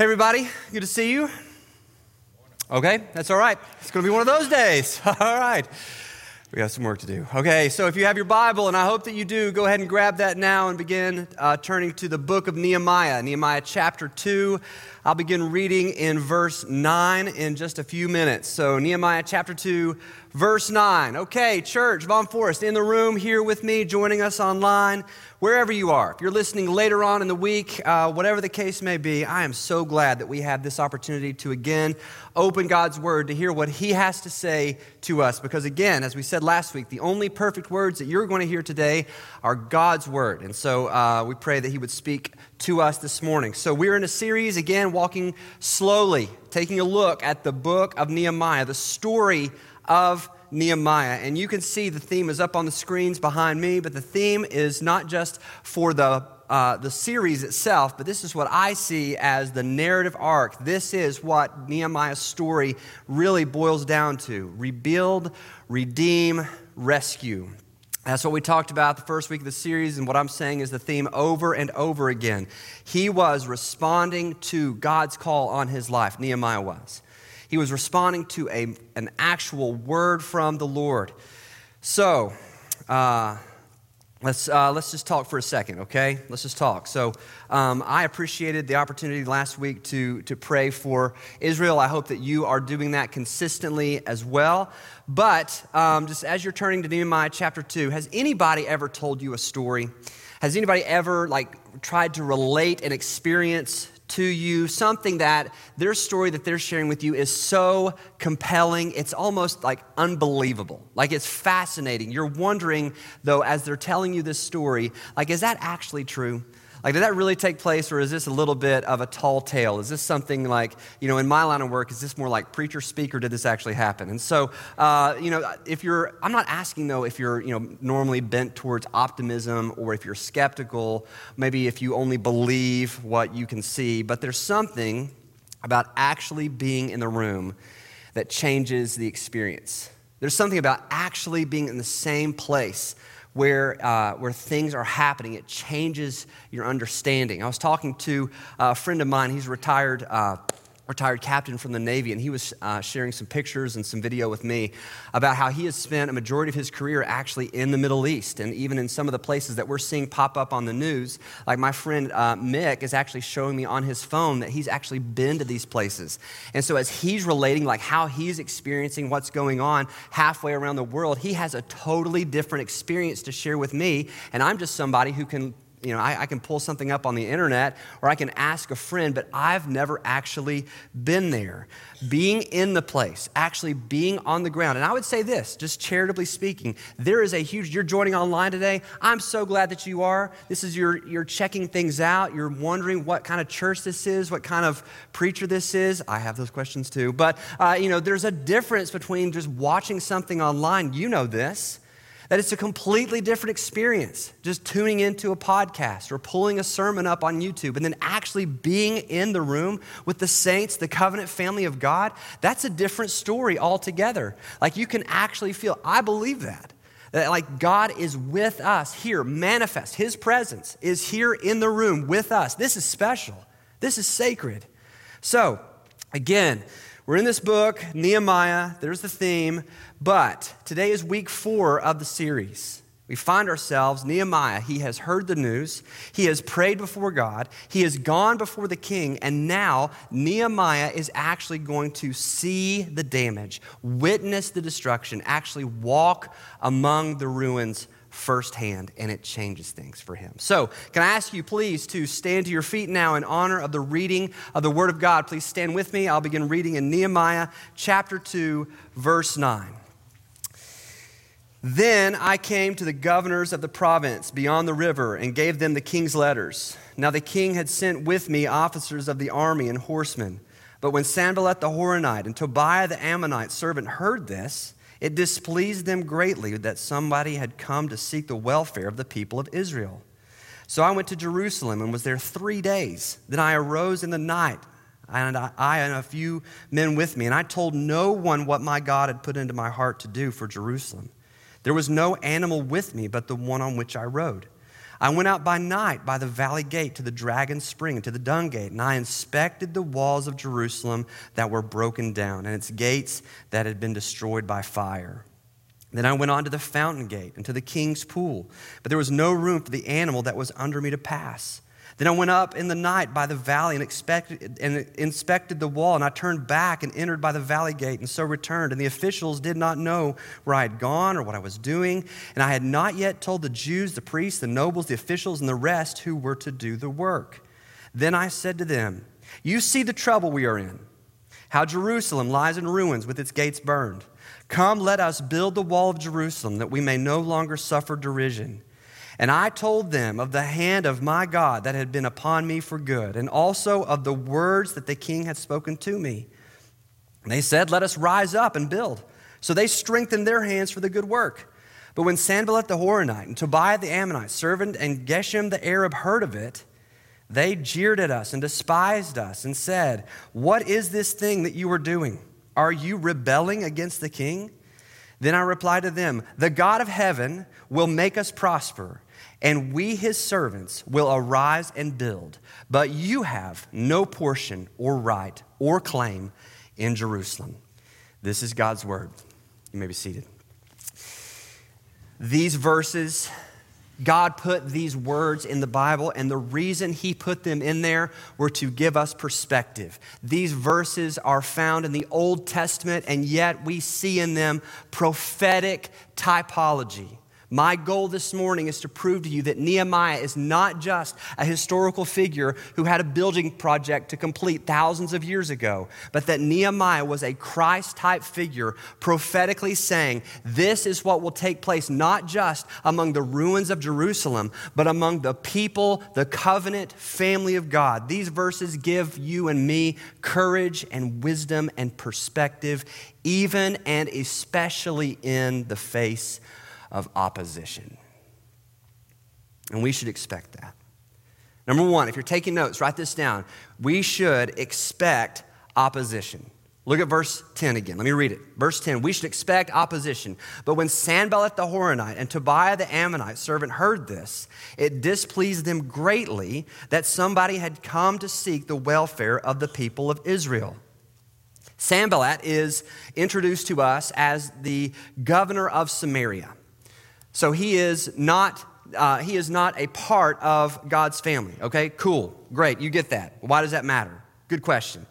Hey, everybody, good to see you. Okay, that's all right. It's going to be one of those days. All right. We got some work to do. Okay, so if you have your Bible, and I hope that you do, go ahead and grab that now and begin uh, turning to the book of Nehemiah, Nehemiah chapter 2. I'll begin reading in verse 9 in just a few minutes. So, Nehemiah chapter 2, verse 9. Okay, church, Von Forest in the room here with me, joining us online wherever you are, if you're listening later on in the week, uh, whatever the case may be, I am so glad that we have this opportunity to again open God's Word to hear what He has to say to us. Because again, as we said last week, the only perfect words that you're going to hear today are God's Word. And so uh, we pray that He would speak to us this morning. So we're in a series, again, walking slowly, taking a look at the book of Nehemiah, the story of Nehemiah. And you can see the theme is up on the screens behind me, but the theme is not just for the uh, the series itself, but this is what I see as the narrative arc. This is what Nehemiah's story really boils down to rebuild, redeem, rescue. That's what we talked about the first week of the series, and what I'm saying is the theme over and over again. He was responding to God's call on his life, Nehemiah was. He was responding to a, an actual word from the Lord. So, uh, let's, uh, let's just talk for a second, okay? Let's just talk. So, um, I appreciated the opportunity last week to, to pray for Israel. I hope that you are doing that consistently as well. But um, just as you're turning to Nehemiah chapter 2, has anybody ever told you a story? Has anybody ever like tried to relate an experience to you, something that their story that they're sharing with you is so compelling, it's almost like unbelievable. Like it's fascinating. You're wondering, though, as they're telling you this story, like, is that actually true? Like, did that really take place, or is this a little bit of a tall tale? Is this something like, you know, in my line of work, is this more like preacher speak, or did this actually happen? And so, uh, you know, if you're, I'm not asking though if you're, you know, normally bent towards optimism or if you're skeptical, maybe if you only believe what you can see, but there's something about actually being in the room that changes the experience. There's something about actually being in the same place where, uh, where things are happening. It changes your understanding. I was talking to a friend of mine, he's retired. Uh, retired captain from the Navy, and he was uh, sharing some pictures and some video with me about how he has spent a majority of his career actually in the Middle East, and even in some of the places that we're seeing pop up on the news. Like my friend uh, Mick is actually showing me on his phone that he's actually been to these places. And so as he's relating like how he's experiencing what's going on halfway around the world, he has a totally different experience to share with me, and I'm just somebody who can you know, I, I, can pull something up on the internet or I can ask a friend, but I've never actually been there. Being in the place, actually being on the ground. And I would say this, just charitably speaking, there is a huge, you're joining online today. I'm so glad that you are. This is your, you're checking things out. You're wondering what kind of church this is, what kind of preacher this is. I have those questions too. But, uh, you know, there's a difference between just watching something online. You know this that it's a completely different experience just tuning into a podcast or pulling a sermon up on YouTube and then actually being in the room with the saints, the covenant family of God. That's a different story altogether. Like you can actually feel, I believe that. That like God is with us here, manifest. His presence is here in the room with us. This is special. This is sacred. So, again, we're in this book, Nehemiah. There's the theme. But today is week four of the series. We find ourselves, Nehemiah, he has heard the news, he has prayed before God, he has gone before the king, and now Nehemiah is actually going to see the damage, witness the destruction, actually walk among the ruins firsthand, and it changes things for him. So, can I ask you, please, to stand to your feet now in honor of the reading of the Word of God? Please stand with me. I'll begin reading in Nehemiah chapter 2, verse 9. Then I came to the governors of the province beyond the river and gave them the king's letters. Now the king had sent with me officers of the army and horsemen. But when Sanballat the Horonite and Tobiah the Ammonite servant heard this, it displeased them greatly that somebody had come to seek the welfare of the people of Israel. So I went to Jerusalem and was there three days. Then I arose in the night, and I and a few men with me, and I told no one what my God had put into my heart to do for Jerusalem. There was no animal with me but the one on which I rode. I went out by night by the valley gate to the dragon spring and to the dung gate, and I inspected the walls of Jerusalem that were broken down and its gates that had been destroyed by fire. Then I went on to the fountain gate and to the king's pool, but there was no room for the animal that was under me to pass. Then I went up in the night by the valley and, expected, and inspected the wall, and I turned back and entered by the valley gate, and so returned. And the officials did not know where I had gone or what I was doing, and I had not yet told the Jews, the priests, the nobles, the officials, and the rest who were to do the work. Then I said to them, You see the trouble we are in, how Jerusalem lies in ruins with its gates burned. Come, let us build the wall of Jerusalem, that we may no longer suffer derision. And I told them of the hand of my God that had been upon me for good, and also of the words that the king had spoken to me. And they said, Let us rise up and build. So they strengthened their hands for the good work. But when Sanballat the Horonite and Tobiah the Ammonite servant and Geshem the Arab heard of it, they jeered at us and despised us and said, What is this thing that you are doing? Are you rebelling against the king? Then I replied to them, The God of heaven will make us prosper and we, his servants, will arise and build. But you have no portion or right or claim in Jerusalem. This is God's word. You may be seated. These verses, God put these words in the Bible, and the reason He put them in there were to give us perspective. These verses are found in the Old Testament, and yet we see in them prophetic typology. My goal this morning is to prove to you that Nehemiah is not just a historical figure who had a building project to complete thousands of years ago, but that Nehemiah was a Christ type figure prophetically saying, This is what will take place not just among the ruins of Jerusalem, but among the people, the covenant family of God. These verses give you and me courage and wisdom and perspective, even and especially in the face of opposition. And we should expect that. Number one, if you're taking notes, write this down. We should expect opposition. Look at verse 10 again. Let me read it. Verse 10 We should expect opposition. But when Sanballat the Horonite and Tobiah the Ammonite servant heard this, it displeased them greatly that somebody had come to seek the welfare of the people of Israel. Sanballat is introduced to us as the governor of Samaria. So he is not uh, he is not a part of God's family. Okay, cool, great, you get that. Why does that matter? Good question.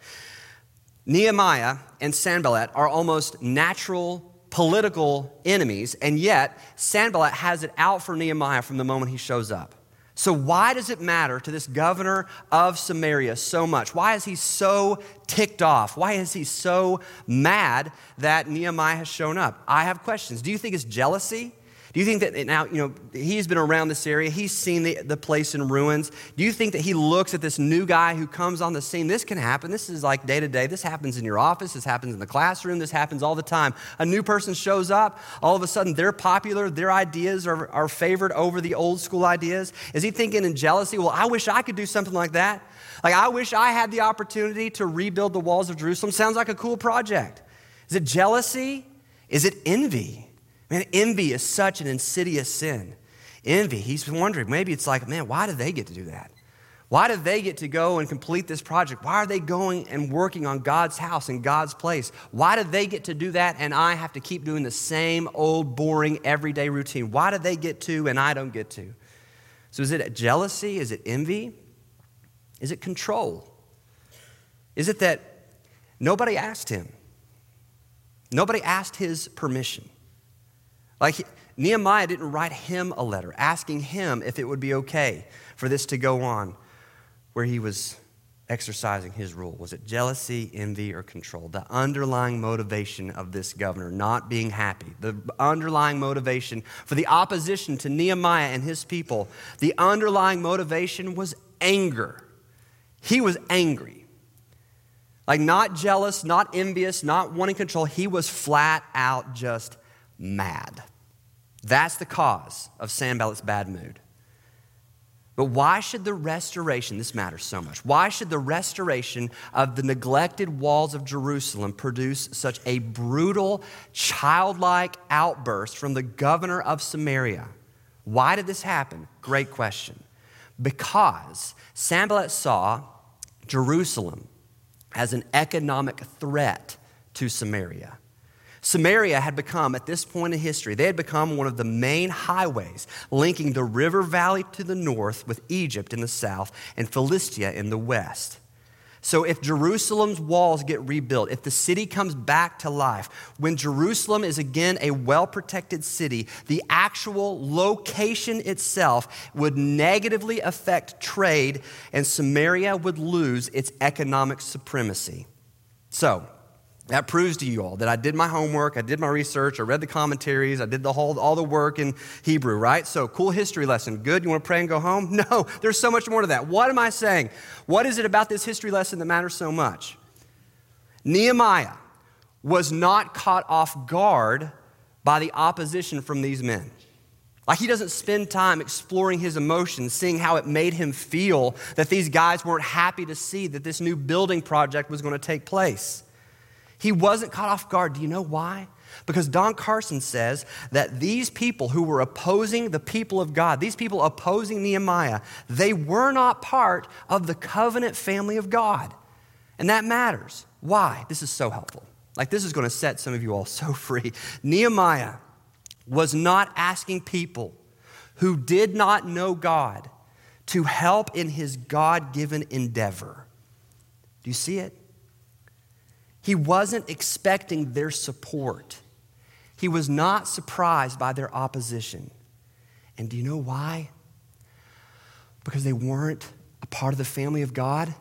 Nehemiah and Sanballat are almost natural political enemies, and yet Sanballat has it out for Nehemiah from the moment he shows up. So, why does it matter to this governor of Samaria so much? Why is he so ticked off? Why is he so mad that Nehemiah has shown up? I have questions. Do you think it's jealousy? Do you think that now, you know, he's been around this area, he's seen the, the place in ruins. Do you think that he looks at this new guy who comes on the scene? This can happen. This is like day to day. This happens in your office, this happens in the classroom, this happens all the time. A new person shows up, all of a sudden they're popular, their ideas are, are favored over the old school ideas. Is he thinking in jealousy, well, I wish I could do something like that? Like, I wish I had the opportunity to rebuild the walls of Jerusalem. Sounds like a cool project. Is it jealousy? Is it envy? Man, envy is such an insidious sin. Envy, he's wondering, maybe it's like, man, why do they get to do that? Why do they get to go and complete this project? Why are they going and working on God's house and God's place? Why do they get to do that and I have to keep doing the same old, boring, everyday routine? Why do they get to and I don't get to? So is it jealousy? Is it envy? Is it control? Is it that nobody asked him? Nobody asked his permission. Like Nehemiah didn't write him a letter asking him if it would be okay for this to go on where he was exercising his rule. Was it jealousy, envy, or control? The underlying motivation of this governor not being happy, the underlying motivation for the opposition to Nehemiah and his people, the underlying motivation was anger. He was angry. Like, not jealous, not envious, not wanting control. He was flat out just mad. That's the cause of Sanballat's bad mood. But why should the restoration, this matters so much, why should the restoration of the neglected walls of Jerusalem produce such a brutal, childlike outburst from the governor of Samaria? Why did this happen? Great question. Because Sanballat saw Jerusalem as an economic threat to Samaria. Samaria had become, at this point in history, they had become one of the main highways linking the river valley to the north with Egypt in the south and Philistia in the west. So, if Jerusalem's walls get rebuilt, if the city comes back to life, when Jerusalem is again a well protected city, the actual location itself would negatively affect trade and Samaria would lose its economic supremacy. So, that proves to you all that I did my homework, I did my research, I read the commentaries, I did the whole, all the work in Hebrew, right? So, cool history lesson. Good. You want to pray and go home? No, there's so much more to that. What am I saying? What is it about this history lesson that matters so much? Nehemiah was not caught off guard by the opposition from these men. Like he doesn't spend time exploring his emotions, seeing how it made him feel that these guys weren't happy to see that this new building project was going to take place. He wasn't caught off guard. Do you know why? Because Don Carson says that these people who were opposing the people of God, these people opposing Nehemiah, they were not part of the covenant family of God. And that matters. Why? This is so helpful. Like, this is going to set some of you all so free. Nehemiah was not asking people who did not know God to help in his God given endeavor. Do you see it? He wasn't expecting their support. He was not surprised by their opposition. And do you know why? Because they weren't a part of the family of God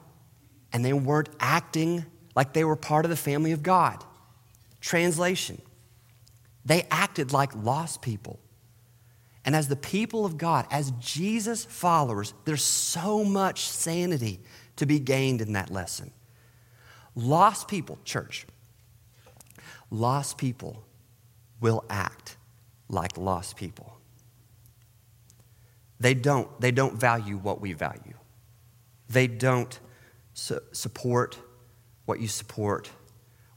and they weren't acting like they were part of the family of God. Translation they acted like lost people. And as the people of God, as Jesus followers, there's so much sanity to be gained in that lesson. Lost people, church, lost people will act like lost people. They don't, they don't value what we value. They don't su- support what you support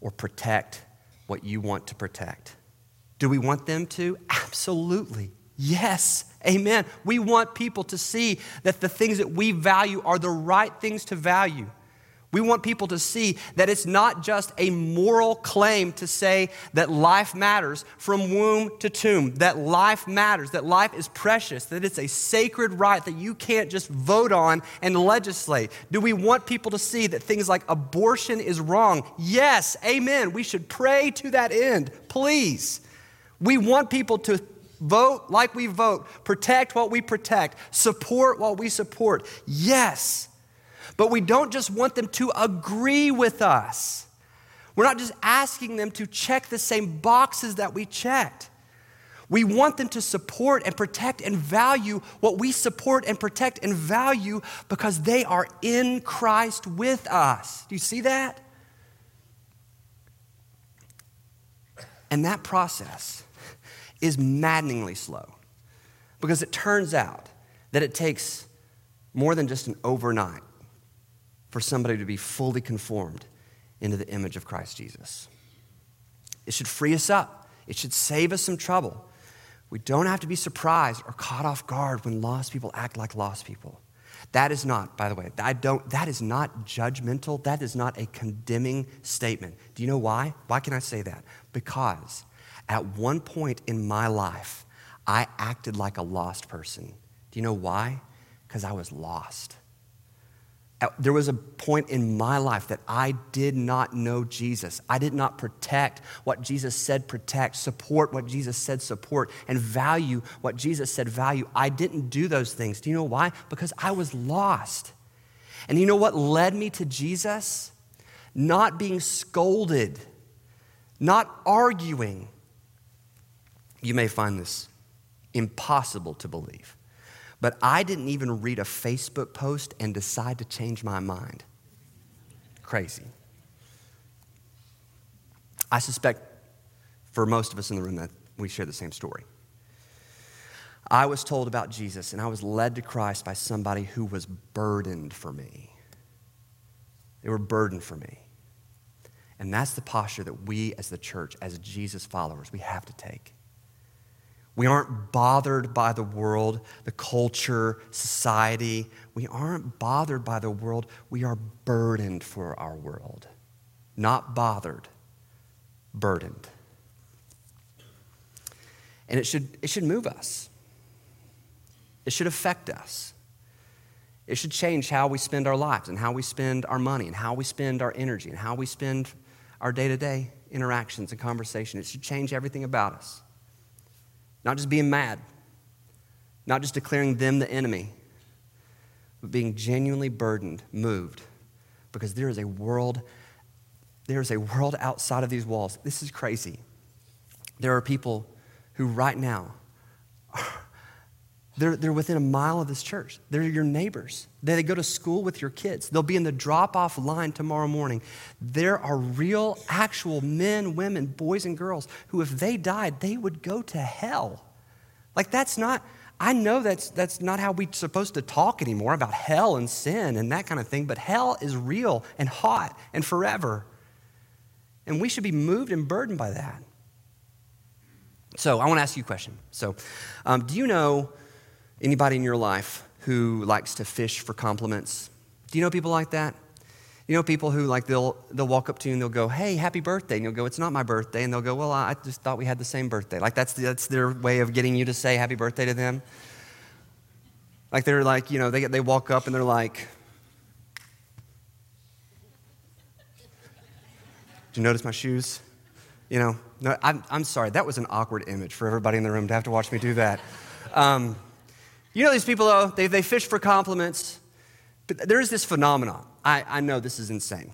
or protect what you want to protect. Do we want them to? Absolutely. Yes. Amen. We want people to see that the things that we value are the right things to value. We want people to see that it's not just a moral claim to say that life matters from womb to tomb, that life matters, that life is precious, that it's a sacred right that you can't just vote on and legislate. Do we want people to see that things like abortion is wrong? Yes, amen. We should pray to that end, please. We want people to vote like we vote, protect what we protect, support what we support. Yes. But we don't just want them to agree with us. We're not just asking them to check the same boxes that we checked. We want them to support and protect and value what we support and protect and value because they are in Christ with us. Do you see that? And that process is maddeningly slow because it turns out that it takes more than just an overnight for somebody to be fully conformed into the image of Christ Jesus. It should free us up, it should save us some trouble. We don't have to be surprised or caught off guard when lost people act like lost people. That is not, by the way, I don't, that is not judgmental. That is not a condemning statement. Do you know why? Why can I say that? Because at one point in my life, I acted like a lost person. Do you know why? Because I was lost there was a point in my life that I did not know Jesus. I did not protect what Jesus said protect, support what Jesus said support, and value what Jesus said value. I didn't do those things. Do you know why? Because I was lost. And you know what led me to Jesus? Not being scolded, not arguing. You may find this impossible to believe. But I didn't even read a Facebook post and decide to change my mind. Crazy. I suspect for most of us in the room that we share the same story. I was told about Jesus and I was led to Christ by somebody who was burdened for me. They were burdened for me. And that's the posture that we as the church, as Jesus followers, we have to take. We aren't bothered by the world, the culture, society. We aren't bothered by the world. We are burdened for our world. Not bothered, burdened. And it should, it should move us, it should affect us. It should change how we spend our lives and how we spend our money and how we spend our energy and how we spend our day to day interactions and conversation. It should change everything about us. Not just being mad, not just declaring them the enemy, but being genuinely burdened, moved, because there is a world, there is a world outside of these walls. This is crazy. There are people who right now they're, they're within a mile of this church. They're your neighbors. They they go to school with your kids. They'll be in the drop off line tomorrow morning. There are real, actual men, women, boys, and girls who, if they died, they would go to hell. Like, that's not, I know that's, that's not how we're supposed to talk anymore about hell and sin and that kind of thing, but hell is real and hot and forever. And we should be moved and burdened by that. So, I want to ask you a question. So, um, do you know Anybody in your life who likes to fish for compliments? Do you know people like that? You know people who like they'll they'll walk up to you and they'll go, "Hey, happy birthday!" and you'll go, "It's not my birthday," and they'll go, "Well, I just thought we had the same birthday." Like that's that's their way of getting you to say happy birthday to them. Like they're like, you know, they they walk up and they're like, "Do you notice my shoes?" You know, no, I'm I'm sorry, that was an awkward image for everybody in the room to have to watch me do that. Um, you know these people, though, they, they fish for compliments. But there is this phenomenon. I, I know this is insane.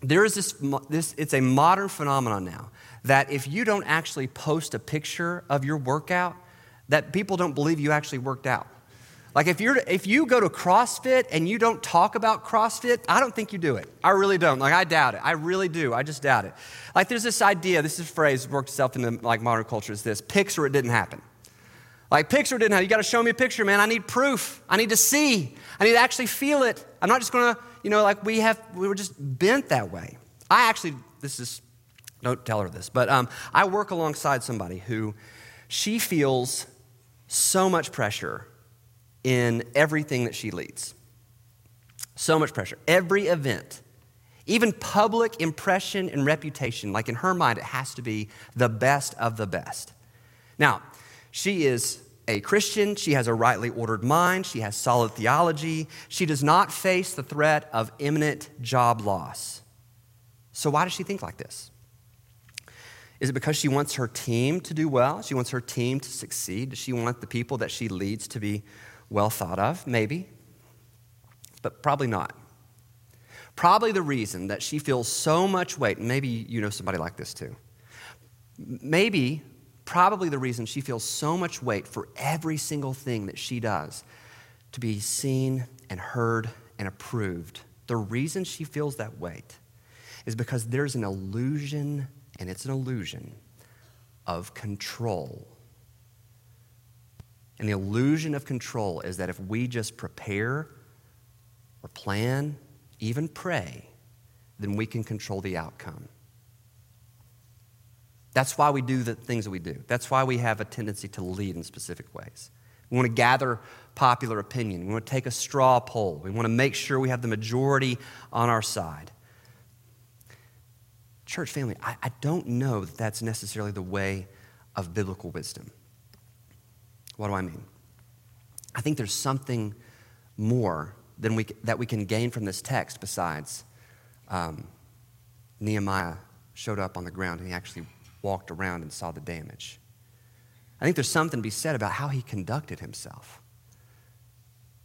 There is this, this, it's a modern phenomenon now that if you don't actually post a picture of your workout, that people don't believe you actually worked out. Like if you're if you go to CrossFit and you don't talk about CrossFit, I don't think you do it. I really don't. Like I doubt it. I really do. I just doubt it. Like there's this idea, this is a phrase worked itself into like modern culture is this, pics or it didn't happen. Like picture didn't have. You got to show me a picture, man. I need proof. I need to see. I need to actually feel it. I'm not just going to, you know, like we have, we were just bent that way. I actually, this is, don't tell her this, but um, I work alongside somebody who she feels so much pressure in everything that she leads. So much pressure. Every event, even public impression and reputation, like in her mind, it has to be the best of the best. Now, she is a Christian. She has a rightly ordered mind. She has solid theology. She does not face the threat of imminent job loss. So, why does she think like this? Is it because she wants her team to do well? She wants her team to succeed? Does she want the people that she leads to be well thought of? Maybe. But probably not. Probably the reason that she feels so much weight, maybe you know somebody like this too. Maybe probably the reason she feels so much weight for every single thing that she does to be seen and heard and approved. The reason she feels that weight is because there's an illusion, and it's an illusion of control. And the illusion of control is that if we just prepare or plan, even pray, then we can control the outcome. That's why we do the things that we do. That's why we have a tendency to lead in specific ways. We want to gather popular opinion. We want to take a straw poll. We want to make sure we have the majority on our side. Church family, I, I don't know that that's necessarily the way of biblical wisdom. What do I mean? I think there's something more than we, that we can gain from this text besides um, Nehemiah showed up on the ground and he actually walked around and saw the damage. I think there's something to be said about how he conducted himself.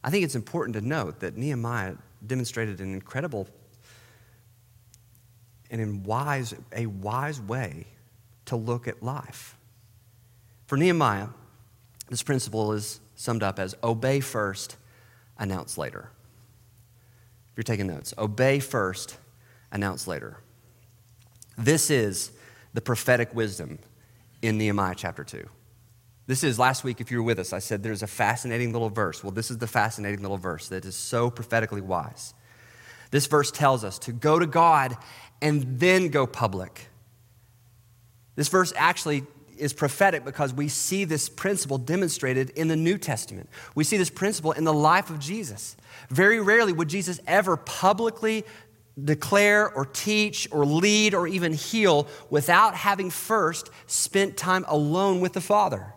I think it's important to note that Nehemiah demonstrated an incredible and in wise, a wise way to look at life. For Nehemiah, this principle is summed up as obey first, announce later. If you're taking notes, obey first, announce later. This is the prophetic wisdom in Nehemiah chapter 2. This is last week, if you were with us, I said there's a fascinating little verse. Well, this is the fascinating little verse that is so prophetically wise. This verse tells us to go to God and then go public. This verse actually is prophetic because we see this principle demonstrated in the New Testament. We see this principle in the life of Jesus. Very rarely would Jesus ever publicly declare or teach or lead or even heal without having first spent time alone with the Father.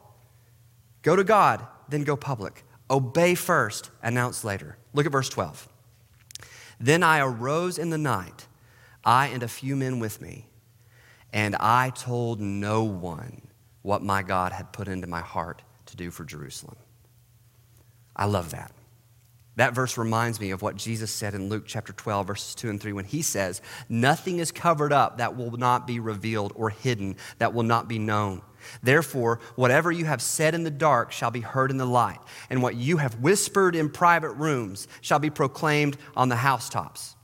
Go to God, then go public. Obey first, announce later. Look at verse 12. Then I arose in the night, I and a few men with me, and I told no one what my God had put into my heart to do for Jerusalem. I love that. That verse reminds me of what Jesus said in Luke chapter 12, verses 2 and 3, when he says, Nothing is covered up that will not be revealed or hidden, that will not be known. Therefore, whatever you have said in the dark shall be heard in the light, and what you have whispered in private rooms shall be proclaimed on the housetops.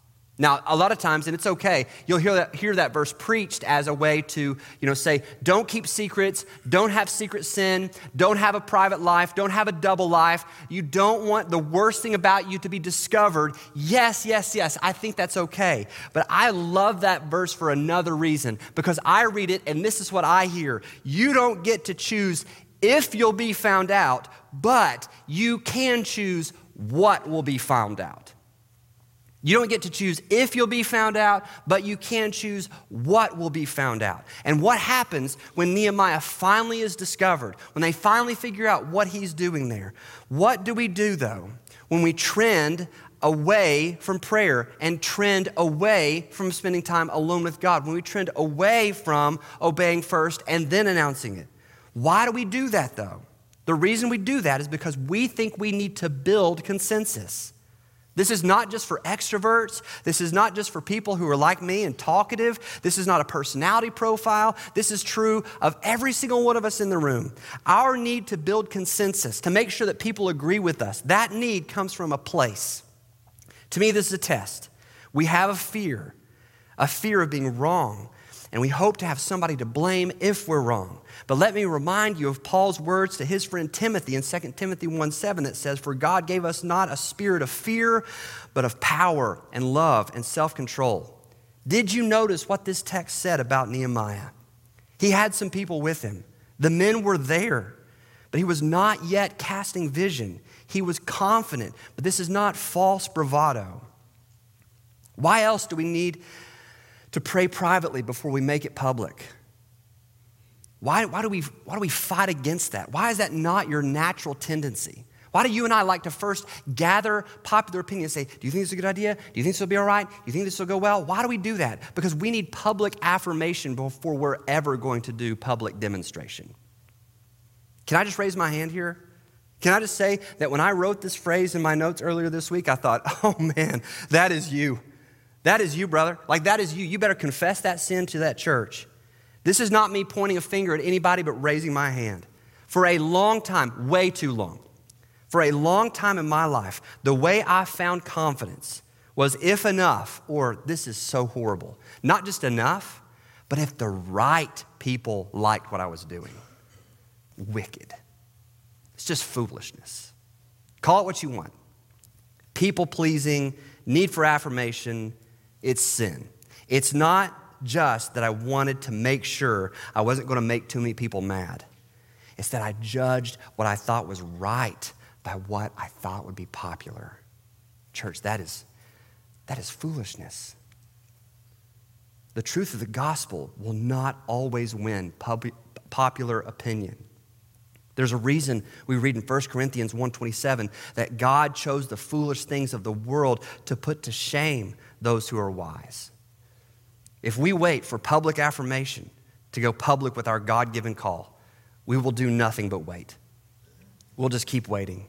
Now, a lot of times, and it's okay, you'll hear that, hear that verse preached as a way to, you know, say, don't keep secrets, don't have secret sin, don't have a private life, don't have a double life. You don't want the worst thing about you to be discovered. Yes, yes, yes, I think that's okay. But I love that verse for another reason because I read it and this is what I hear. You don't get to choose if you'll be found out, but you can choose what will be found out. You don't get to choose if you'll be found out, but you can choose what will be found out. And what happens when Nehemiah finally is discovered, when they finally figure out what he's doing there? What do we do though when we trend away from prayer and trend away from spending time alone with God, when we trend away from obeying first and then announcing it? Why do we do that though? The reason we do that is because we think we need to build consensus. This is not just for extroverts. This is not just for people who are like me and talkative. This is not a personality profile. This is true of every single one of us in the room. Our need to build consensus, to make sure that people agree with us, that need comes from a place. To me, this is a test. We have a fear, a fear of being wrong, and we hope to have somebody to blame if we're wrong. But let me remind you of Paul's words to his friend Timothy in 2 Timothy 1 7 that says, For God gave us not a spirit of fear, but of power and love and self control. Did you notice what this text said about Nehemiah? He had some people with him. The men were there, but he was not yet casting vision. He was confident, but this is not false bravado. Why else do we need to pray privately before we make it public? Why, why, do we, why do we fight against that? Why is that not your natural tendency? Why do you and I like to first gather popular opinion and say, Do you think this is a good idea? Do you think this will be all right? Do you think this will go well? Why do we do that? Because we need public affirmation before we're ever going to do public demonstration. Can I just raise my hand here? Can I just say that when I wrote this phrase in my notes earlier this week, I thought, oh man, that is you. That is you, brother. Like, that is you. You better confess that sin to that church. This is not me pointing a finger at anybody but raising my hand. For a long time, way too long, for a long time in my life, the way I found confidence was if enough, or this is so horrible, not just enough, but if the right people liked what I was doing. Wicked. It's just foolishness. Call it what you want. People pleasing, need for affirmation, it's sin. It's not just that I wanted to make sure I wasn't going to make too many people mad. It's that I judged what I thought was right by what I thought would be popular. Church, that is, that is foolishness. The truth of the gospel will not always win pub- popular opinion. There's a reason we read in 1 Corinthians 1:27 that God chose the foolish things of the world to put to shame those who are wise. If we wait for public affirmation to go public with our God given call, we will do nothing but wait. We'll just keep waiting.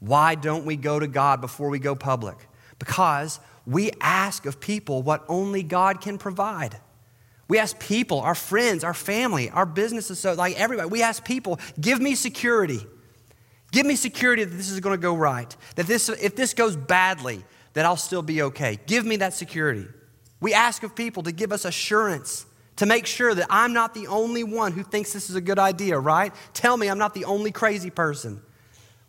Why don't we go to God before we go public? Because we ask of people what only God can provide. We ask people, our friends, our family, our businesses, so like everybody, we ask people, give me security. Give me security that this is going to go right. That this, if this goes badly, that I'll still be okay. Give me that security. We ask of people to give us assurance, to make sure that I'm not the only one who thinks this is a good idea, right? Tell me I'm not the only crazy person.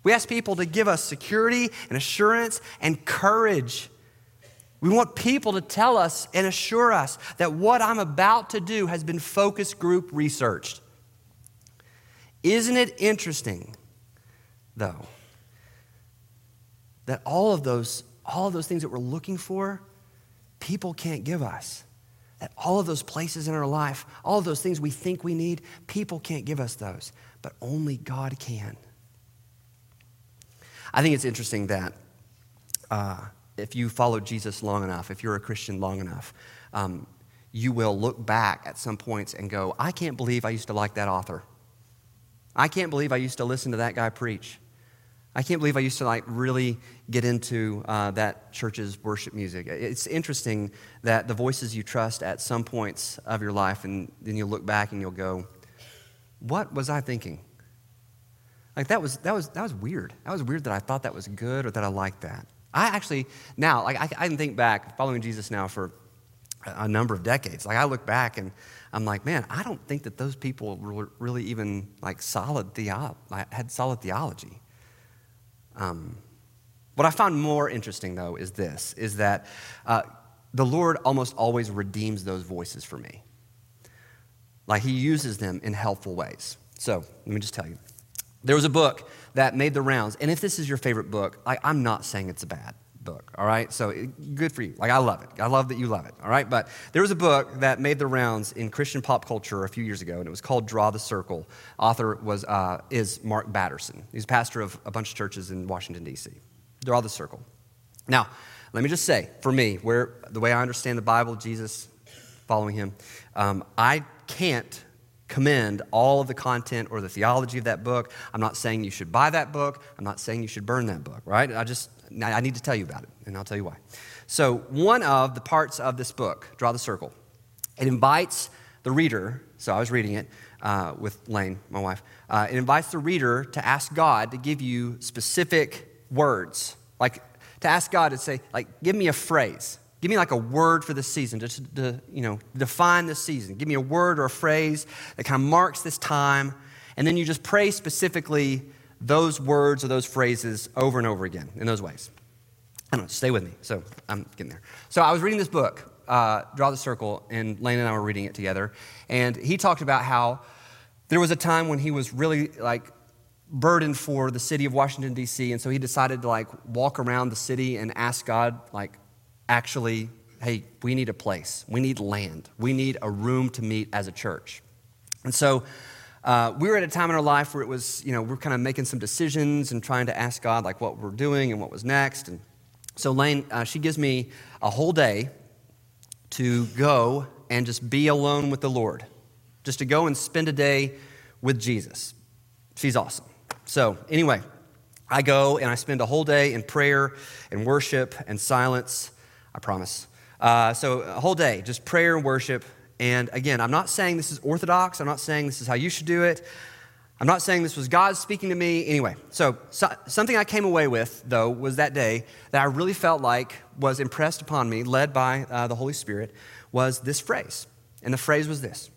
We ask people to give us security and assurance and courage. We want people to tell us and assure us that what I'm about to do has been focus group researched. Isn't it interesting, though, that all of those, all of those things that we're looking for, people can't give us? That all of those places in our life, all of those things we think we need, people can't give us those, but only God can. I think it's interesting that uh, if you follow Jesus long enough, if you're a Christian long enough, um, you will look back at some points and go, I can't believe I used to like that author. I can't believe I used to listen to that guy preach. I can't believe I used to like really get into uh, that church's worship music. It's interesting that the voices you trust at some points of your life, and then you'll look back and you'll go, "What was I thinking?" Like that was that was that was weird. That was weird that I thought that was good or that I liked that. I actually now like I, I can think back following Jesus now for a number of decades. Like I look back and I'm like, man, I don't think that those people were really even like solid theo- had solid theology. Um, what I found more interesting though is this: is that uh, the Lord almost always redeems those voices for me. Like He uses them in helpful ways. So let me just tell you, there was a book that made the rounds, and if this is your favorite book, I, I'm not saying it's a bad book, all right? So good for you. Like, I love it. I love that you love it, all right? But there was a book that made the rounds in Christian pop culture a few years ago, and it was called Draw the Circle. Author was, uh, is Mark Batterson. He's pastor of a bunch of churches in Washington, D.C. Draw the Circle. Now, let me just say, for me, where the way I understand the Bible, Jesus, following him, um, I can't commend all of the content or the theology of that book. I'm not saying you should buy that book. I'm not saying you should burn that book, right? I just I need to tell you about it, and I'll tell you why. So, one of the parts of this book, Draw the Circle, it invites the reader, so I was reading it uh, with Lane, my wife, uh, it invites the reader to ask God to give you specific words, like to ask God to say, like, give me a phrase. Give me like a word for this season, just to, you know, define this season. Give me a word or a phrase that kind of marks this time. And then you just pray specifically those words or those phrases over and over again in those ways. I don't know, stay with me. So I'm getting there. So I was reading this book, uh, Draw the Circle, and Lane and I were reading it together. And he talked about how there was a time when he was really like burdened for the city of Washington, D.C. And so he decided to like walk around the city and ask God, like, actually, hey, we need a place. We need land. We need a room to meet as a church. And so uh, we were at a time in our life where it was, you know, we're kind of making some decisions and trying to ask God, like, what we're doing and what was next. And so Lane, uh, she gives me a whole day to go and just be alone with the Lord, just to go and spend a day with Jesus. She's awesome. So, anyway, I go and I spend a whole day in prayer and worship and silence, I promise. Uh, so, a whole day, just prayer and worship, and again, I'm not saying this is orthodox. I'm not saying this is how you should do it. I'm not saying this was God speaking to me. Anyway, so, so, something I came away with, though, was that day that I really felt like was impressed upon me, led by uh, the Holy Spirit, was this phrase. And the phrase was this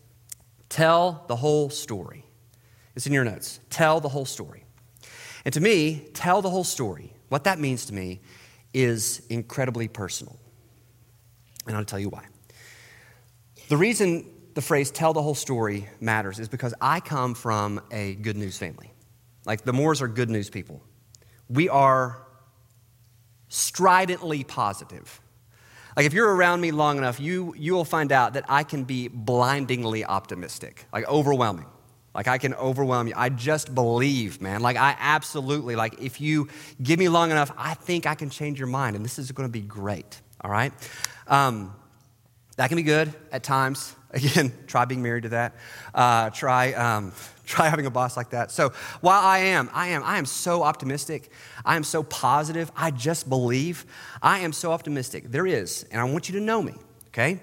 Tell the whole story. It's in your notes. Tell the whole story. And to me, tell the whole story, what that means to me is incredibly personal. And I'll tell you why. The reason the phrase tell the whole story matters is because I come from a good news family. Like the Moors are good news people. We are stridently positive. Like if you're around me long enough, you, you will find out that I can be blindingly optimistic, like overwhelming. Like I can overwhelm you. I just believe, man. Like I absolutely, like if you give me long enough, I think I can change your mind and this is going to be great. All right? Um, that can be good at times. Again, try being married to that. Uh, try, um, try having a boss like that. So while I am, I am, I am so optimistic. I am so positive. I just believe. I am so optimistic. There is, and I want you to know me, okay?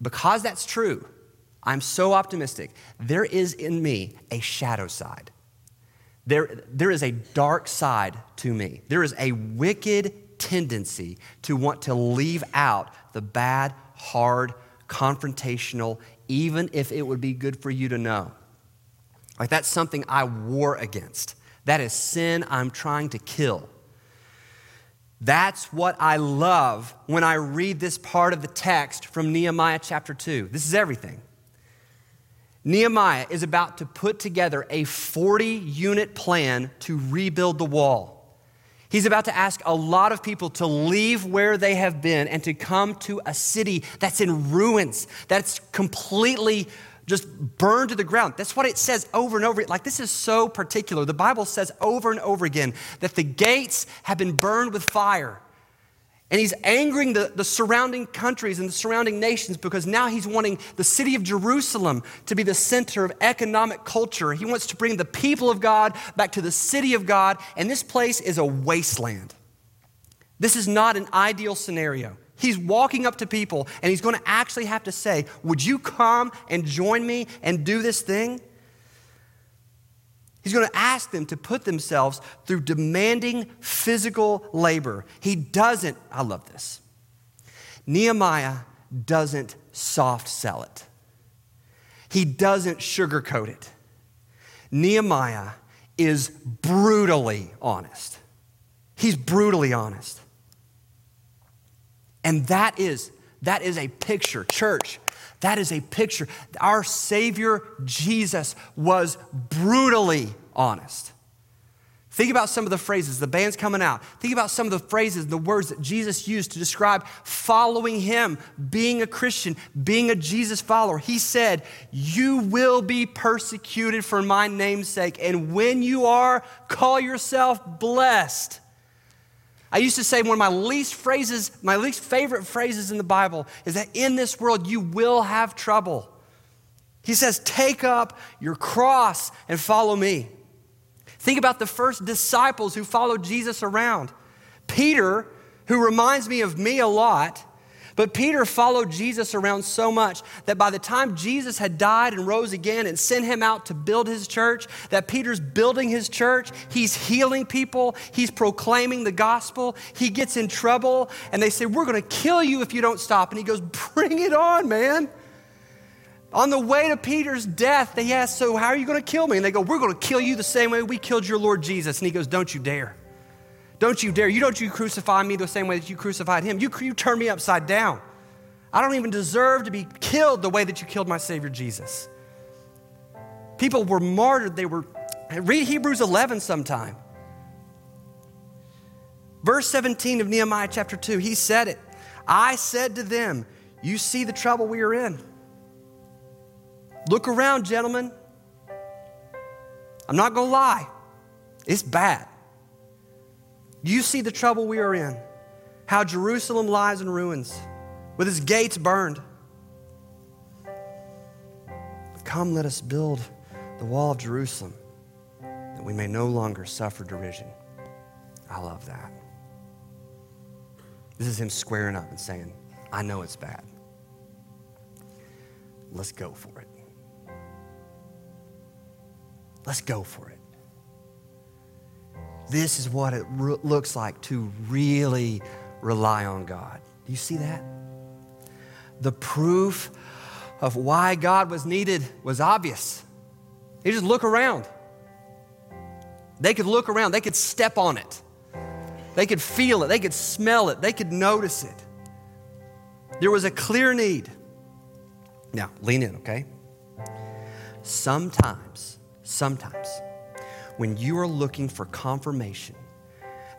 Because that's true, I'm so optimistic. There is in me a shadow side. There, there is a dark side to me. There is a wicked tendency to want to leave out the bad hard, confrontational, even if it would be good for you to know. Like that's something I war against. That is sin I'm trying to kill. That's what I love when I read this part of the text from Nehemiah chapter 2. This is everything. Nehemiah is about to put together a 40 unit plan to rebuild the wall. He's about to ask a lot of people to leave where they have been and to come to a city that's in ruins, that's completely just burned to the ground. That's what it says over and over. Like, this is so particular. The Bible says over and over again that the gates have been burned with fire. And he's angering the, the surrounding countries and the surrounding nations because now he's wanting the city of Jerusalem to be the center of economic culture. He wants to bring the people of God back to the city of God, and this place is a wasteland. This is not an ideal scenario. He's walking up to people and he's going to actually have to say, Would you come and join me and do this thing? He's going to ask them to put themselves through demanding physical labor. He doesn't, I love this. Nehemiah doesn't soft sell it, he doesn't sugarcoat it. Nehemiah is brutally honest. He's brutally honest. And that is that is a picture, church. That is a picture. Our Savior Jesus was brutally honest. Think about some of the phrases, the band's coming out. Think about some of the phrases, the words that Jesus used to describe following Him, being a Christian, being a Jesus follower. He said, You will be persecuted for my name's sake. And when you are, call yourself blessed. I used to say one of my least phrases, my least favorite phrases in the Bible is that in this world you will have trouble. He says, Take up your cross and follow me. Think about the first disciples who followed Jesus around. Peter, who reminds me of me a lot, but Peter followed Jesus around so much that by the time Jesus had died and rose again and sent him out to build his church, that Peter's building his church, he's healing people, he's proclaiming the gospel, he gets in trouble, and they say, We're going to kill you if you don't stop. And he goes, Bring it on, man. On the way to Peter's death, they ask, So, how are you going to kill me? And they go, We're going to kill you the same way we killed your Lord Jesus. And he goes, Don't you dare. Don't you dare. You don't you crucify me the same way that you crucified him. You, you turn me upside down. I don't even deserve to be killed the way that you killed my Savior Jesus. People were martyred. They were, read Hebrews 11 sometime. Verse 17 of Nehemiah chapter 2, he said it. I said to them, You see the trouble we are in. Look around, gentlemen. I'm not going to lie, it's bad. You see the trouble we are in, how Jerusalem lies in ruins, with its gates burned. Come, let us build the wall of Jerusalem, that we may no longer suffer derision. I love that. This is him squaring up and saying, I know it's bad. Let's go for it. Let's go for it. This is what it re- looks like to really rely on God. Do you see that? The proof of why God was needed was obvious. You just look around. They could look around, they could step on it, they could feel it, they could smell it, they could notice it. There was a clear need. Now, lean in, okay? Sometimes, sometimes, when you are looking for confirmation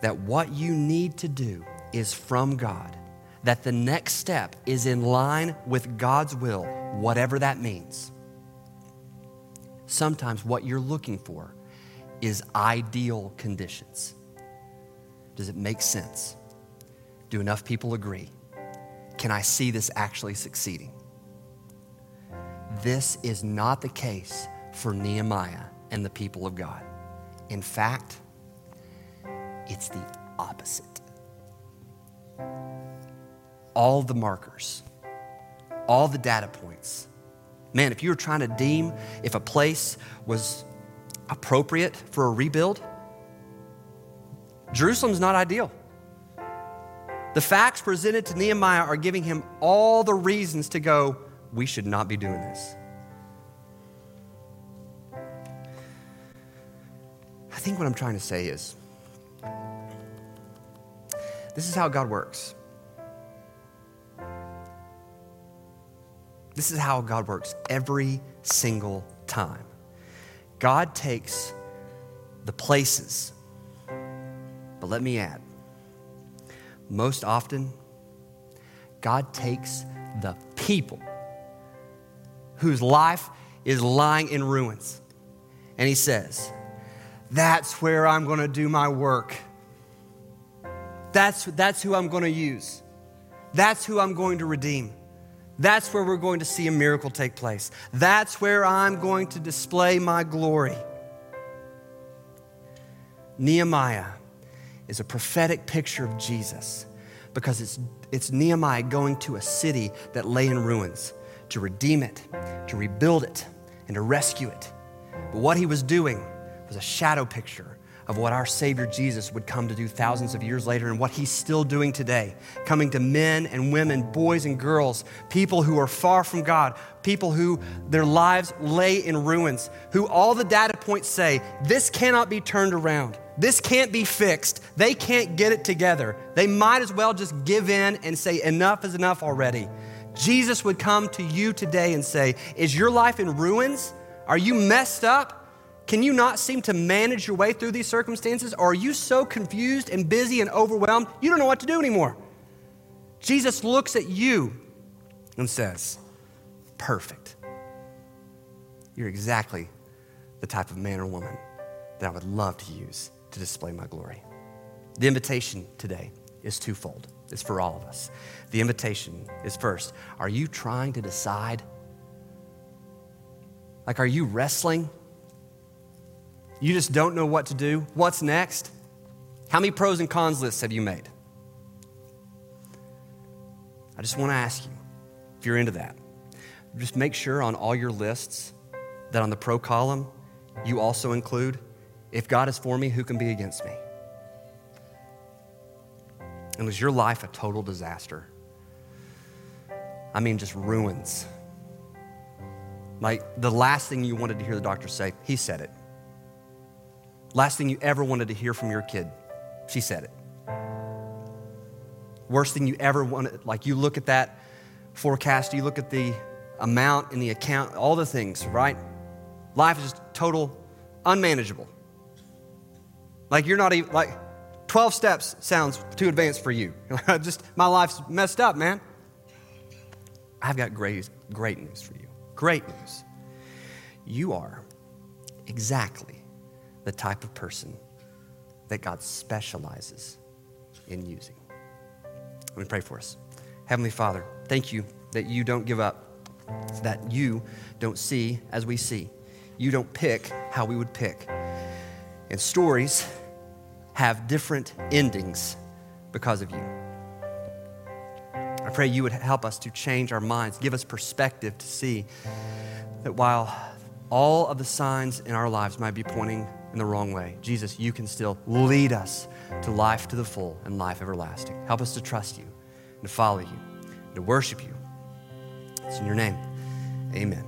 that what you need to do is from God, that the next step is in line with God's will, whatever that means. Sometimes what you're looking for is ideal conditions. Does it make sense? Do enough people agree? Can I see this actually succeeding? This is not the case for Nehemiah and the people of God. In fact, it's the opposite. All the markers, all the data points. Man, if you were trying to deem if a place was appropriate for a rebuild, Jerusalem's not ideal. The facts presented to Nehemiah are giving him all the reasons to go, we should not be doing this. I think what I'm trying to say is this is how God works. This is how God works every single time. God takes the places, but let me add, most often, God takes the people whose life is lying in ruins. And He says, That's where I'm going to do my work. That's, that's who I'm going to use. That's who I'm going to redeem. That's where we're going to see a miracle take place. That's where I'm going to display my glory. Nehemiah is a prophetic picture of Jesus because it's, it's Nehemiah going to a city that lay in ruins to redeem it, to rebuild it, and to rescue it. But what he was doing was a shadow picture of what our Savior Jesus would come to do thousands of years later and what He's still doing today, coming to men and women, boys and girls, people who are far from God, people who their lives lay in ruins, who all the data points say, this cannot be turned around. This can't be fixed. They can't get it together. They might as well just give in and say, enough is enough already. Jesus would come to you today and say, Is your life in ruins? Are you messed up? Can you not seem to manage your way through these circumstances? Or are you so confused and busy and overwhelmed, you don't know what to do anymore? Jesus looks at you and says, Perfect. You're exactly the type of man or woman that I would love to use to display my glory. The invitation today is twofold, it's for all of us. The invitation is first, are you trying to decide? Like, are you wrestling you just don't know what to do. What's next? How many pros and cons lists have you made? I just want to ask you if you're into that. Just make sure on all your lists that on the pro column, you also include if God is for me, who can be against me? And was your life a total disaster? I mean, just ruins. Like the last thing you wanted to hear the doctor say, he said it. Last thing you ever wanted to hear from your kid, she said it. Worst thing you ever wanted, like you look at that forecast, you look at the amount in the account, all the things, right? Life is just total unmanageable. Like you're not even, like 12 steps sounds too advanced for you. just, my life's messed up, man. I've got great, great news for you. Great news. You are exactly the type of person that God specializes in using. Let me pray for us. Heavenly Father, thank you that you don't give up, that you don't see as we see. You don't pick how we would pick. And stories have different endings because of you. I pray you would help us to change our minds, give us perspective to see that while all of the signs in our lives might be pointing in the wrong way. Jesus, you can still lead us to life to the full and life everlasting. Help us to trust you and to follow you and to worship you. It's in your name. Amen.